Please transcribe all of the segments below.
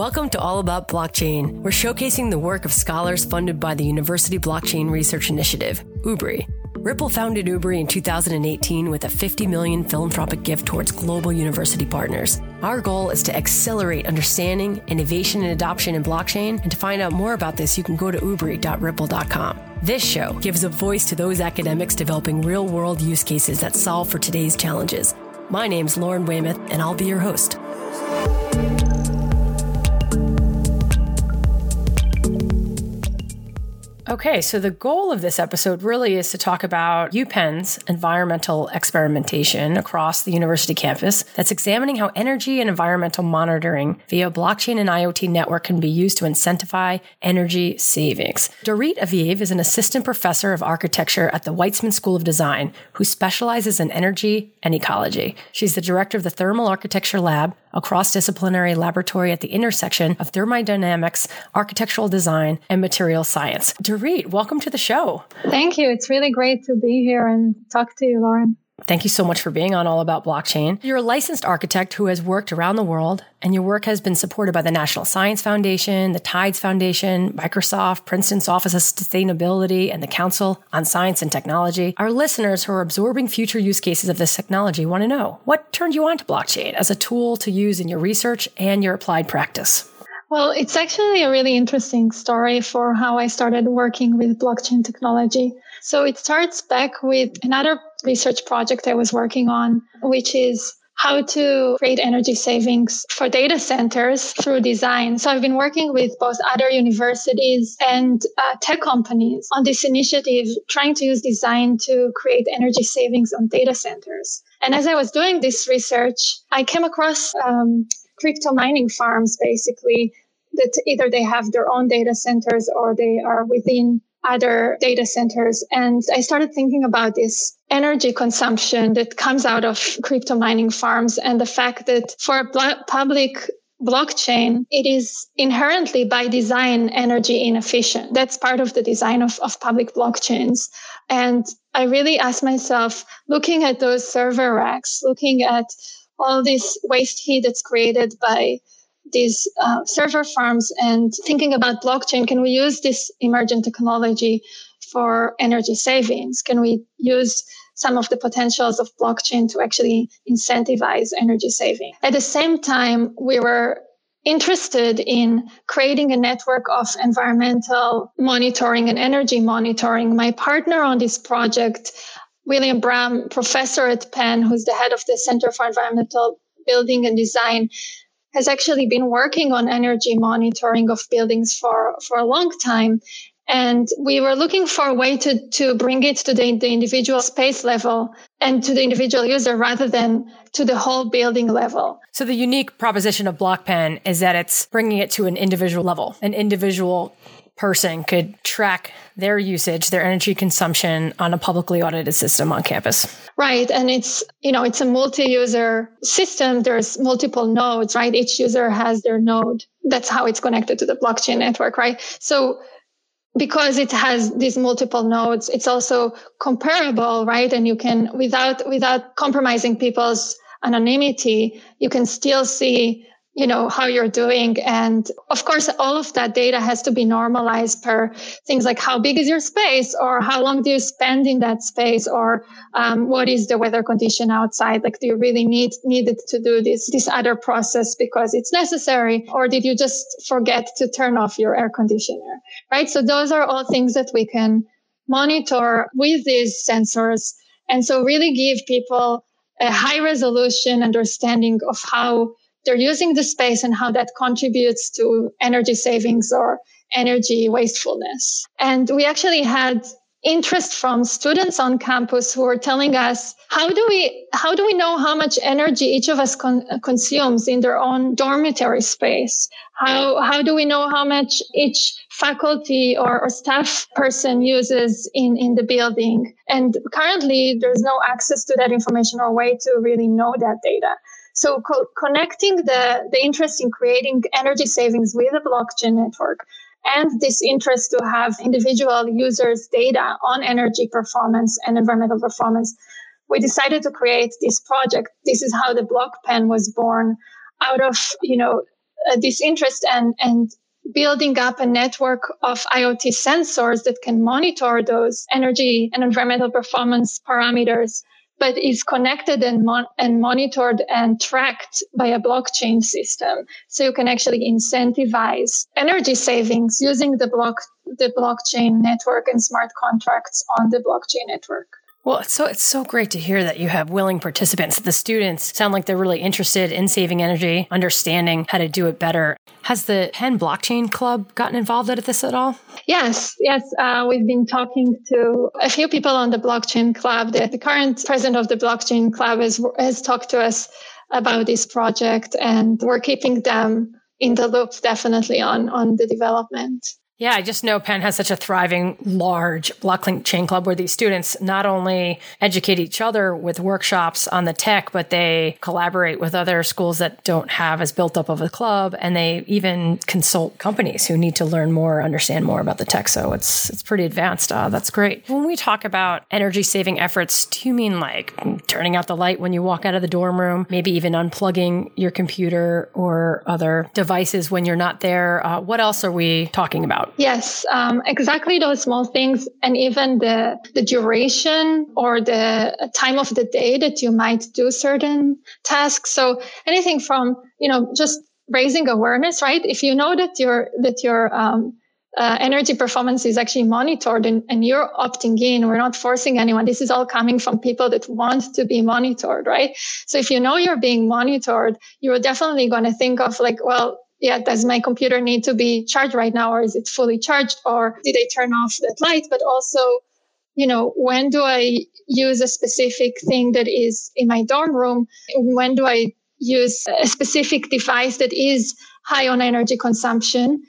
Welcome to All About Blockchain. We're showcasing the work of scholars funded by the University Blockchain Research Initiative, UBRI. Ripple founded UBRI in 2018 with a 50 million philanthropic gift towards global university partners. Our goal is to accelerate understanding, innovation, and adoption in blockchain. And to find out more about this, you can go to ubri.ripple.com. This show gives a voice to those academics developing real world use cases that solve for today's challenges. My name's Lauren Weymouth, and I'll be your host. Okay, so the goal of this episode really is to talk about UPenn's environmental experimentation across the university campus that's examining how energy and environmental monitoring via blockchain and IoT network can be used to incentivize energy savings. Dorit Aviv is an assistant professor of architecture at the Weitzman School of Design who specializes in energy and ecology. She's the director of the Thermal Architecture Lab a cross disciplinary laboratory at the intersection of thermodynamics, architectural design, and material science. Dorit, welcome to the show. Thank you. It's really great to be here and talk to you, Lauren. Thank you so much for being on All About Blockchain. You're a licensed architect who has worked around the world, and your work has been supported by the National Science Foundation, the Tides Foundation, Microsoft, Princeton's Office of Sustainability, and the Council on Science and Technology. Our listeners who are absorbing future use cases of this technology want to know what turned you on to blockchain as a tool to use in your research and your applied practice? Well, it's actually a really interesting story for how I started working with blockchain technology. So it starts back with another research project I was working on, which is how to create energy savings for data centers through design. So I've been working with both other universities and uh, tech companies on this initiative, trying to use design to create energy savings on data centers. And as I was doing this research, I came across um, crypto mining farms, basically, that either they have their own data centers or they are within other data centers. And I started thinking about this energy consumption that comes out of crypto mining farms and the fact that for a public blockchain, it is inherently by design energy inefficient. That's part of the design of, of public blockchains. And I really asked myself, looking at those server racks, looking at all this waste heat that's created by these uh, server farms and thinking about blockchain. Can we use this emergent technology for energy savings? Can we use some of the potentials of blockchain to actually incentivize energy saving? At the same time, we were interested in creating a network of environmental monitoring and energy monitoring. My partner on this project, William Braham, professor at Penn, who's the head of the Center for Environmental Building and Design, has actually been working on energy monitoring of buildings for, for a long time. And we were looking for a way to, to bring it to the, the individual space level and to the individual user rather than to the whole building level. So the unique proposition of BlockPenn is that it's bringing it to an individual level, an individual person could track their usage, their energy consumption on a publicly audited system on campus. Right. And it's, you know, it's a multi-user system. There's multiple nodes, right? Each user has their node. That's how it's connected to the blockchain network, right? So because it has these multiple nodes, it's also comparable, right? And you can, without, without compromising people's anonymity, you can still see you know how you're doing. And of course all of that data has to be normalized per things like how big is your space or how long do you spend in that space or um, what is the weather condition outside? Like do you really need needed to do this this other process because it's necessary? Or did you just forget to turn off your air conditioner right? So those are all things that we can monitor with these sensors and so really give people a high resolution understanding of how they're using the space and how that contributes to energy savings or energy wastefulness. And we actually had interest from students on campus who were telling us how do we how do we know how much energy each of us con- consumes in their own dormitory space? How how do we know how much each faculty or, or staff person uses in in the building? And currently there's no access to that information or way to really know that data so co- connecting the, the interest in creating energy savings with a blockchain network and this interest to have individual users data on energy performance and environmental performance, we decided to create this project. This is how the BlockPenn was born out of, you know, uh, this interest and, and building up a network of IoT sensors that can monitor those energy and environmental performance parameters, but is connected and, mon- and monitored and tracked by a blockchain system. So you can actually incentivize energy savings using the block, the blockchain network and smart contracts on the blockchain network. Well, it's so it's so great to hear that you have willing participants. The students sound like they're really interested in saving energy, understanding how to do it better. Has the Penn Blockchain Club gotten involved at this at all? Yes, yes. Uh, we've been talking to a few people on the Blockchain Club. The, the current president of the Blockchain Club has, has talked to us about this project, and we're keeping them in the loop definitely on on the development. Yeah, I just know Penn has such a thriving, large blockchain club where these students not only educate each other with workshops on the tech, but they collaborate with other schools that don't have as built up of a club, and they even consult companies who need to learn more, understand more about the tech. So it's it's pretty advanced. Uh, that's great. When we talk about energy saving efforts, do you mean like turning out the light when you walk out of the dorm room, maybe even unplugging your computer or other devices when you're not there? Uh, what else are we talking about? Yes, um, exactly those small things, and even the the duration or the time of the day that you might do certain tasks. So anything from you know just raising awareness, right? If you know that your that your um, uh, energy performance is actually monitored and, and you're opting in. We're not forcing anyone. This is all coming from people that want to be monitored, right? So if you know you're being monitored, you're definitely going to think of like, well, yeah, does my computer need to be charged right now or is it fully charged or did I turn off that light? But also, you know, when do I use a specific thing that is in my dorm room? When do I use a specific device that is high on energy consumption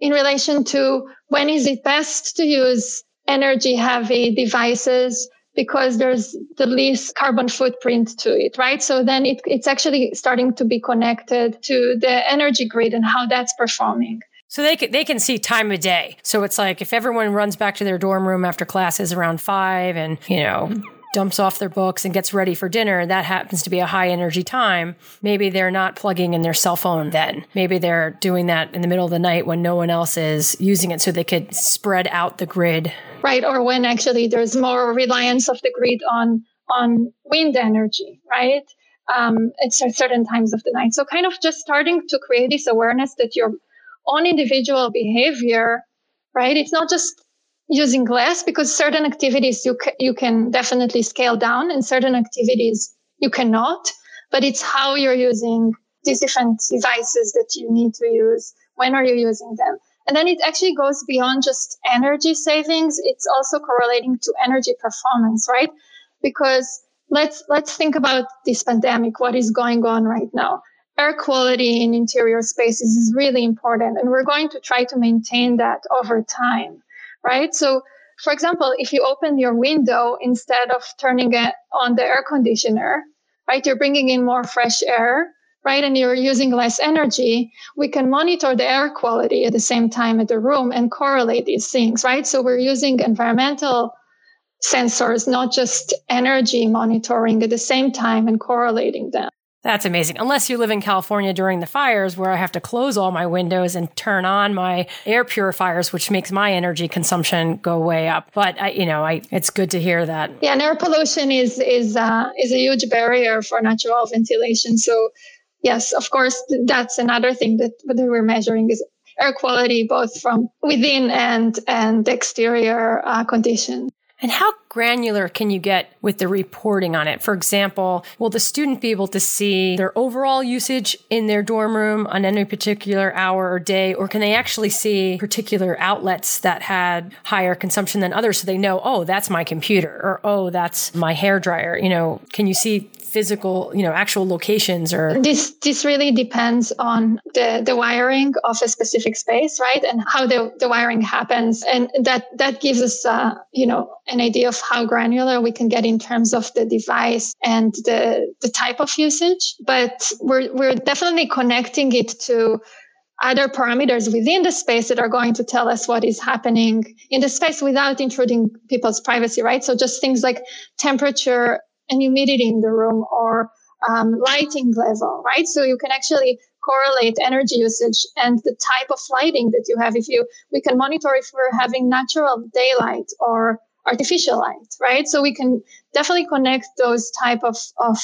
in relation to when is it best to use energy heavy devices because there's the least carbon footprint to it, right? So then it, it's actually starting to be connected to the energy grid and how that's performing. So they can, they can see time of day. So it's like if everyone runs back to their dorm room after classes around five and, you know, dumps off their books and gets ready for dinner, that happens to be a high energy time. Maybe they're not plugging in their cell phone then. Maybe they're doing that in the middle of the night when no one else is using it so they could spread out the grid right? Or when actually there's more reliance of the grid on on wind energy, right? Um, at certain times of the night. So kind of just starting to create this awareness that your own individual behavior, right? It's not just using less because certain activities you ca- you can definitely scale down and certain activities you cannot. But it's how you're using these different devices that you need to use. When are you using them? And then it actually goes beyond just energy savings. It's also correlating to energy performance, right? Because let's, let's think about this pandemic, what is going on right now. Air quality in interior spaces is really important. And we're going to try to maintain that over time, right? So, for example, if you open your window instead of turning it on the air conditioner, right? You're bringing in more fresh air right? And you're using less energy, we can monitor the air quality at the same time at the room and correlate these things, right? So we're using environmental sensors, not just energy monitoring at the same time and correlating them. That's amazing. Unless you live in California during the fires where I have to close all my windows and turn on my air purifiers, which makes my energy consumption go way up. But I, you know, I, it's good to hear that. Yeah. And air pollution is, is, uh, is a huge barrier for natural ventilation. So yes, of course, that's another thing that, that we're measuring is air quality, both from within and, and exterior uh, conditions. And how granular can you get with the reporting on it? For example, will the student be able to see their overall usage in their dorm room on any particular hour or day, or can they actually see particular outlets that had higher consumption than others so they know, oh, that's my computer, or oh, that's my hair dryer? You know, can you see physical, you know, actual locations or this this really depends on the the wiring of a specific space, right? And how the, the wiring happens. And that that gives us uh, you know, an idea of how granular we can get in terms of the device and the the type of usage. But we're we're definitely connecting it to other parameters within the space that are going to tell us what is happening in the space without intruding people's privacy, right? So just things like temperature and humidity in the room or um, lighting level, right? So you can actually correlate energy usage and the type of lighting that you have. If you, we can monitor if we're having natural daylight or artificial light, right? So we can definitely connect those type of, of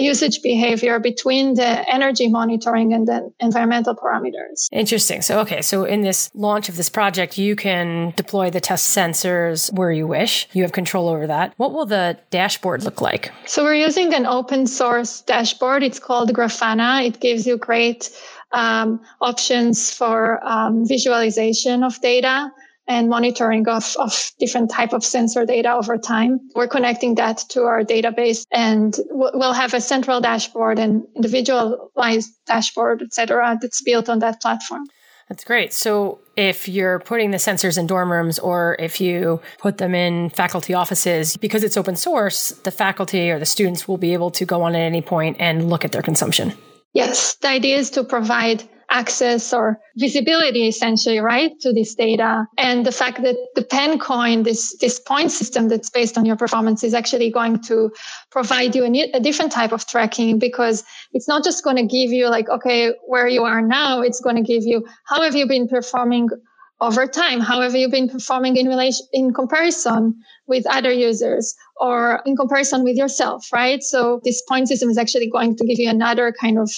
usage behavior between the energy monitoring and the environmental parameters. Interesting. So, okay. So in this launch of this project, you can deploy the test sensors where you wish. You have control over that. What will the dashboard look like? So we're using an open source dashboard. It's called Grafana. It gives you great um, options for um, visualization of data and monitoring of, of different type of sensor data over time. We're connecting that to our database and we'll have a central dashboard and individualized dashboard, et cetera, that's built on that platform. That's great. So if you're putting the sensors in dorm rooms or if you put them in faculty offices, because it's open source, the faculty or the students will be able to go on at any point and look at their consumption. Yes. The idea is to provide access or visibility essentially, right, to this data. And the fact that the Penn coin, this, this point system that's based on your performance is actually going to provide you a, a different type of tracking because it's not just going to give you like, okay, where you are now. It's going to give you how have you been performing over time? How have you been performing in relation, in comparison with other users or in comparison with yourself, right? So this point system is actually going to give you another kind of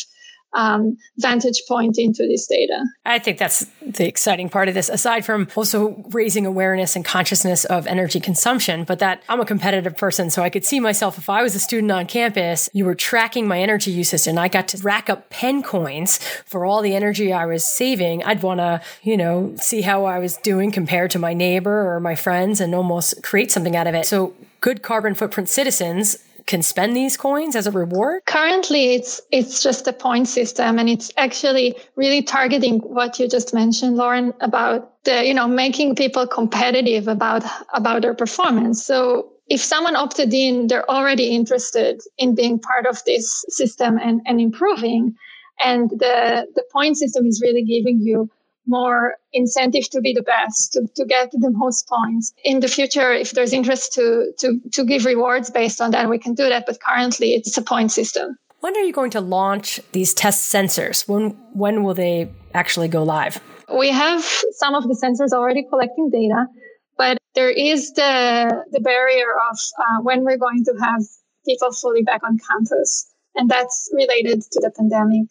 um, vantage point into this data. I think that's the exciting part of this, aside from also raising awareness and consciousness of energy consumption. But that I'm a competitive person, so I could see myself if I was a student on campus, you were tracking my energy usage and I got to rack up Penn coins for all the energy I was saving. I'd want to, you know, see how I was doing compared to my neighbor or my friends and almost create something out of it. So good carbon footprint citizens can spend these coins as a reward? Currently, it's it's just a point system, and it's actually really targeting what you just mentioned, Lauren, about the you know making people competitive about about their performance. So if someone opted in, they're already interested in being part of this system and, and improving. And the, the point system is really giving you more incentive to be the best, to, to get the most points. In the future, if there's interest to, to, to give rewards based on that, we can do that. But currently it's a point system. When are you going to launch these test sensors? When, when will they actually go live? We have some of the sensors already collecting data, but there is the, the barrier of uh, when we're going to have people fully back on campus. And that's related to the pandemic.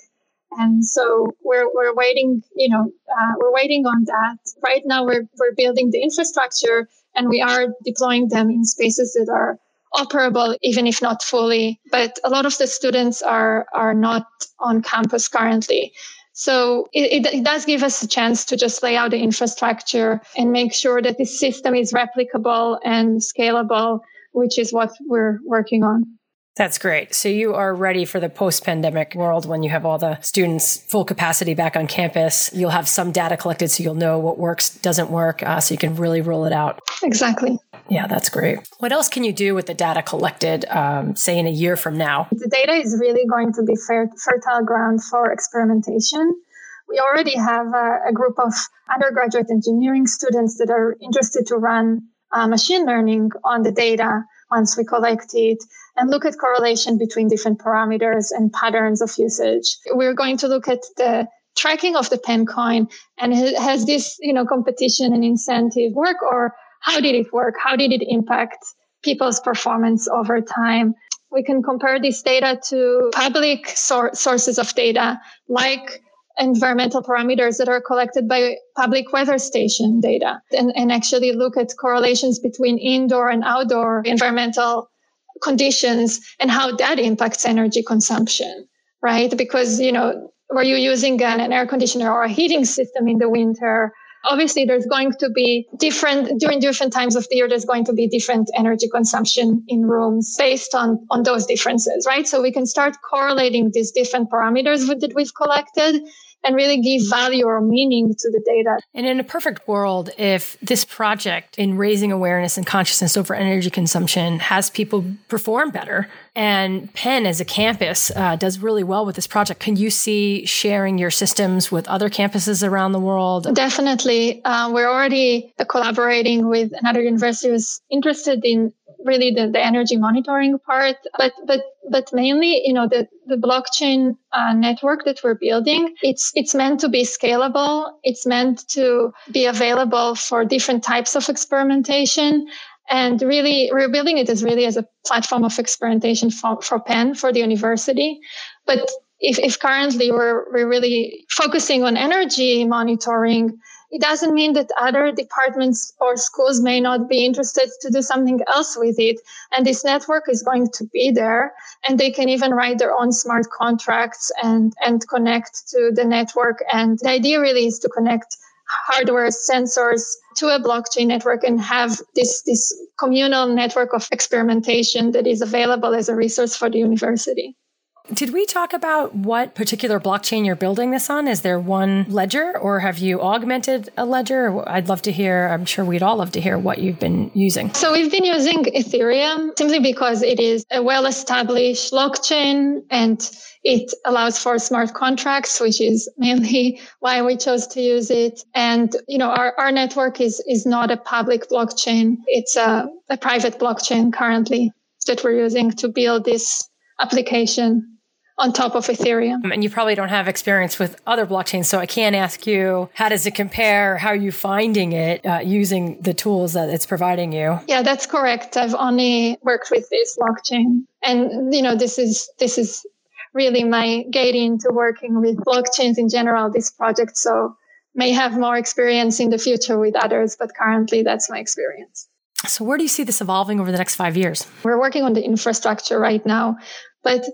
And so we're, we're waiting, you know, uh, we're waiting on that. Right now we're, we're building the infrastructure and we are deploying them in spaces that are operable, even if not fully. But a lot of the students are, are not on campus currently. So it, it, does give us a chance to just lay out the infrastructure and make sure that this system is replicable and scalable, which is what we're working on. That's great. So you are ready for the post pandemic world when you have all the students full capacity back on campus. You'll have some data collected so you'll know what works, doesn't work, uh, so you can really roll it out. Exactly. Yeah, that's great. What else can you do with the data collected, um, say, in a year from now? The data is really going to be fertile ground for experimentation. We already have a, a group of undergraduate engineering students that are interested to run uh, machine learning on the data once we collect it and look at correlation between different parameters and patterns of usage. We're going to look at the tracking of the Penn coin and has this, you know, competition and incentive work or how did it work? How did it impact people's performance over time? We can compare this data to public sor- sources of data like environmental parameters that are collected by public weather station data and, and actually look at correlations between indoor and outdoor environmental conditions and how that impacts energy consumption, right? Because, you know, were you using an, an air conditioner or a heating system in the winter? Obviously, there's going to be different during different times of the year. There's going to be different energy consumption in rooms based on on those differences, right? So we can start correlating these different parameters that we've collected and really give value or meaning to the data. And in a perfect world, if this project in raising awareness and consciousness over energy consumption has people perform better, and Penn as a campus uh, does really well with this project, can you see sharing your systems with other campuses around the world? Definitely. Uh, we're already collaborating with another university who's interested in really the, the energy monitoring part, but but but mainly, you know, the the blockchain uh, network that we're building, it's it's meant to be scalable. It's meant to be available for different types of experimentation. And really, we're building it as really as a platform of experimentation for, for Penn, for the university. But if, if currently we're, we're really focusing on energy monitoring, it doesn't mean that other departments or schools may not be interested to do something else with it. And this network is going to be there and they can even write their own smart contracts and, and connect to the network. And the idea really is to connect hardware sensors to a blockchain network and have this, this communal network of experimentation that is available as a resource for the university. Did we talk about what particular blockchain you're building this on? Is there one ledger or have you augmented a ledger? I'd love to hear, I'm sure we'd all love to hear what you've been using. So we've been using Ethereum simply because it is a well established blockchain and it allows for smart contracts, which is mainly why we chose to use it. And, you know, our, our network is, is not a public blockchain. It's a, a private blockchain currently that we're using to build this application on top of Ethereum. And you probably don't have experience with other blockchains, so I can't ask you how does it compare? How are you finding it uh, using the tools that it's providing you? Yeah, that's correct. I've only worked with this blockchain, and you know this is this is really my gate into working with blockchains in general. This project, so may have more experience in the future with others, but currently that's my experience. So, where do you see this evolving over the next five years? We're working on the infrastructure right now, but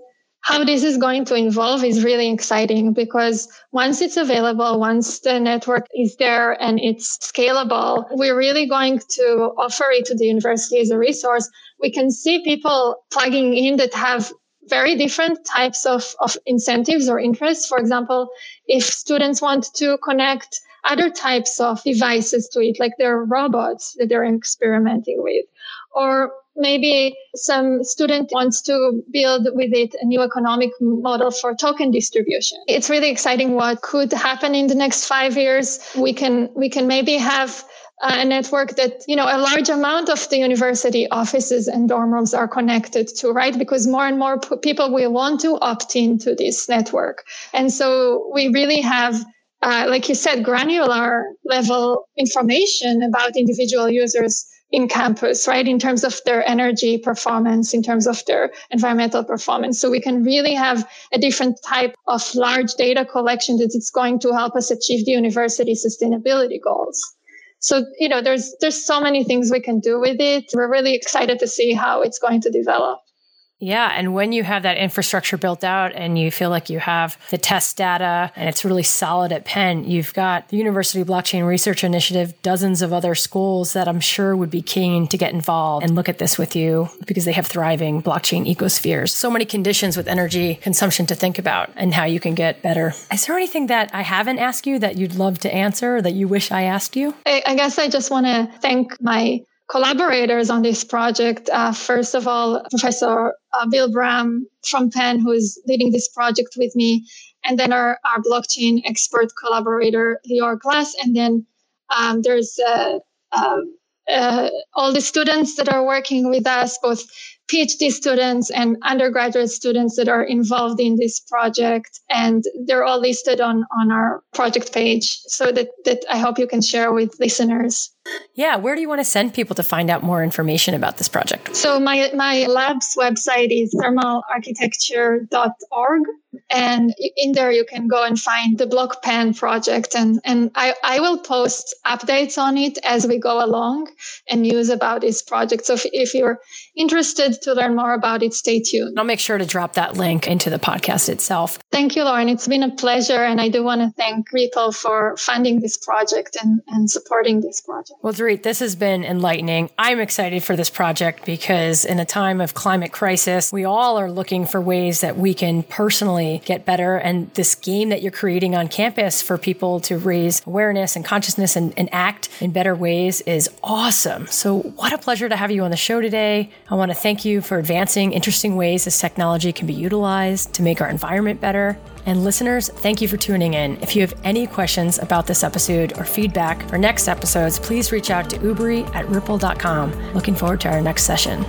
how this is going to evolve is really exciting because once it's available, once the network is there and it's scalable, we're really going to offer it to the university as a resource. We can see people plugging in that have very different types of, of incentives or interests. For example, if students want to connect other types of devices to it, like their robots that they're experimenting with, or maybe some student wants to build with it a new economic model for token distribution. It's really exciting what could happen in the next five years. We can, we can maybe have a network that, you know, a large amount of the university offices and dorm rooms are connected to, right? Because more and more people will want to opt into this network. And so we really have uh, like you said, granular level information about individual users in campus, right? In terms of their energy performance, in terms of their environmental performance. So we can really have a different type of large data collection that is going to help us achieve the university sustainability goals. So, you know, there's, there's so many things we can do with it. We're really excited to see how it's going to develop. Yeah. And when you have that infrastructure built out and you feel like you have the test data and it's really solid at Penn, you've got the University Blockchain Research Initiative, dozens of other schools that I'm sure would be keen to get involved and look at this with you because they have thriving blockchain ecospheres. So many conditions with energy consumption to think about and how you can get better. Is there anything that I haven't asked you that you'd love to answer that you wish I asked you? I, guess I just want to thank my collaborators on this project. Uh, first of all, Professor uh, Bill Braham from Penn, who is leading this project with me, and then our, our blockchain expert collaborator, Lior Glass, and then um, there's uh, um, uh, all the students that are working with us, both PhD students and undergraduate students that are involved in this project. And they're all listed on, on our project page so that, that I hope you can share with listeners. Yeah, where do you want to send people to find out more information about this project? So my my lab's website is thermalarchitecture.org and in there you can go and find the BlockPenn project and and I, I will post updates on it as we go along and news about this project. So if, if you're interested to learn more about it, stay tuned. I'll make sure to drop that link into the podcast itself. Thank you, Lauren. It's been a pleasure and I do want to thank Ripple for funding this project and, and supporting this project. Well, Dorit, this has been enlightening. I'm excited for this project because in a time of climate crisis, we all are looking for ways that we can personally get better. And this game that you're creating on campus for people to raise awareness and consciousness and, and act in better ways is awesome. So, what a pleasure to have you on the show today. I want to thank you for advancing interesting ways this technology can be utilized to make our environment better. And listeners, thank you for tuning in. If you have any questions about this episode or feedback for next episodes, please reach out to ubri at ripple.com. Looking forward to our next session.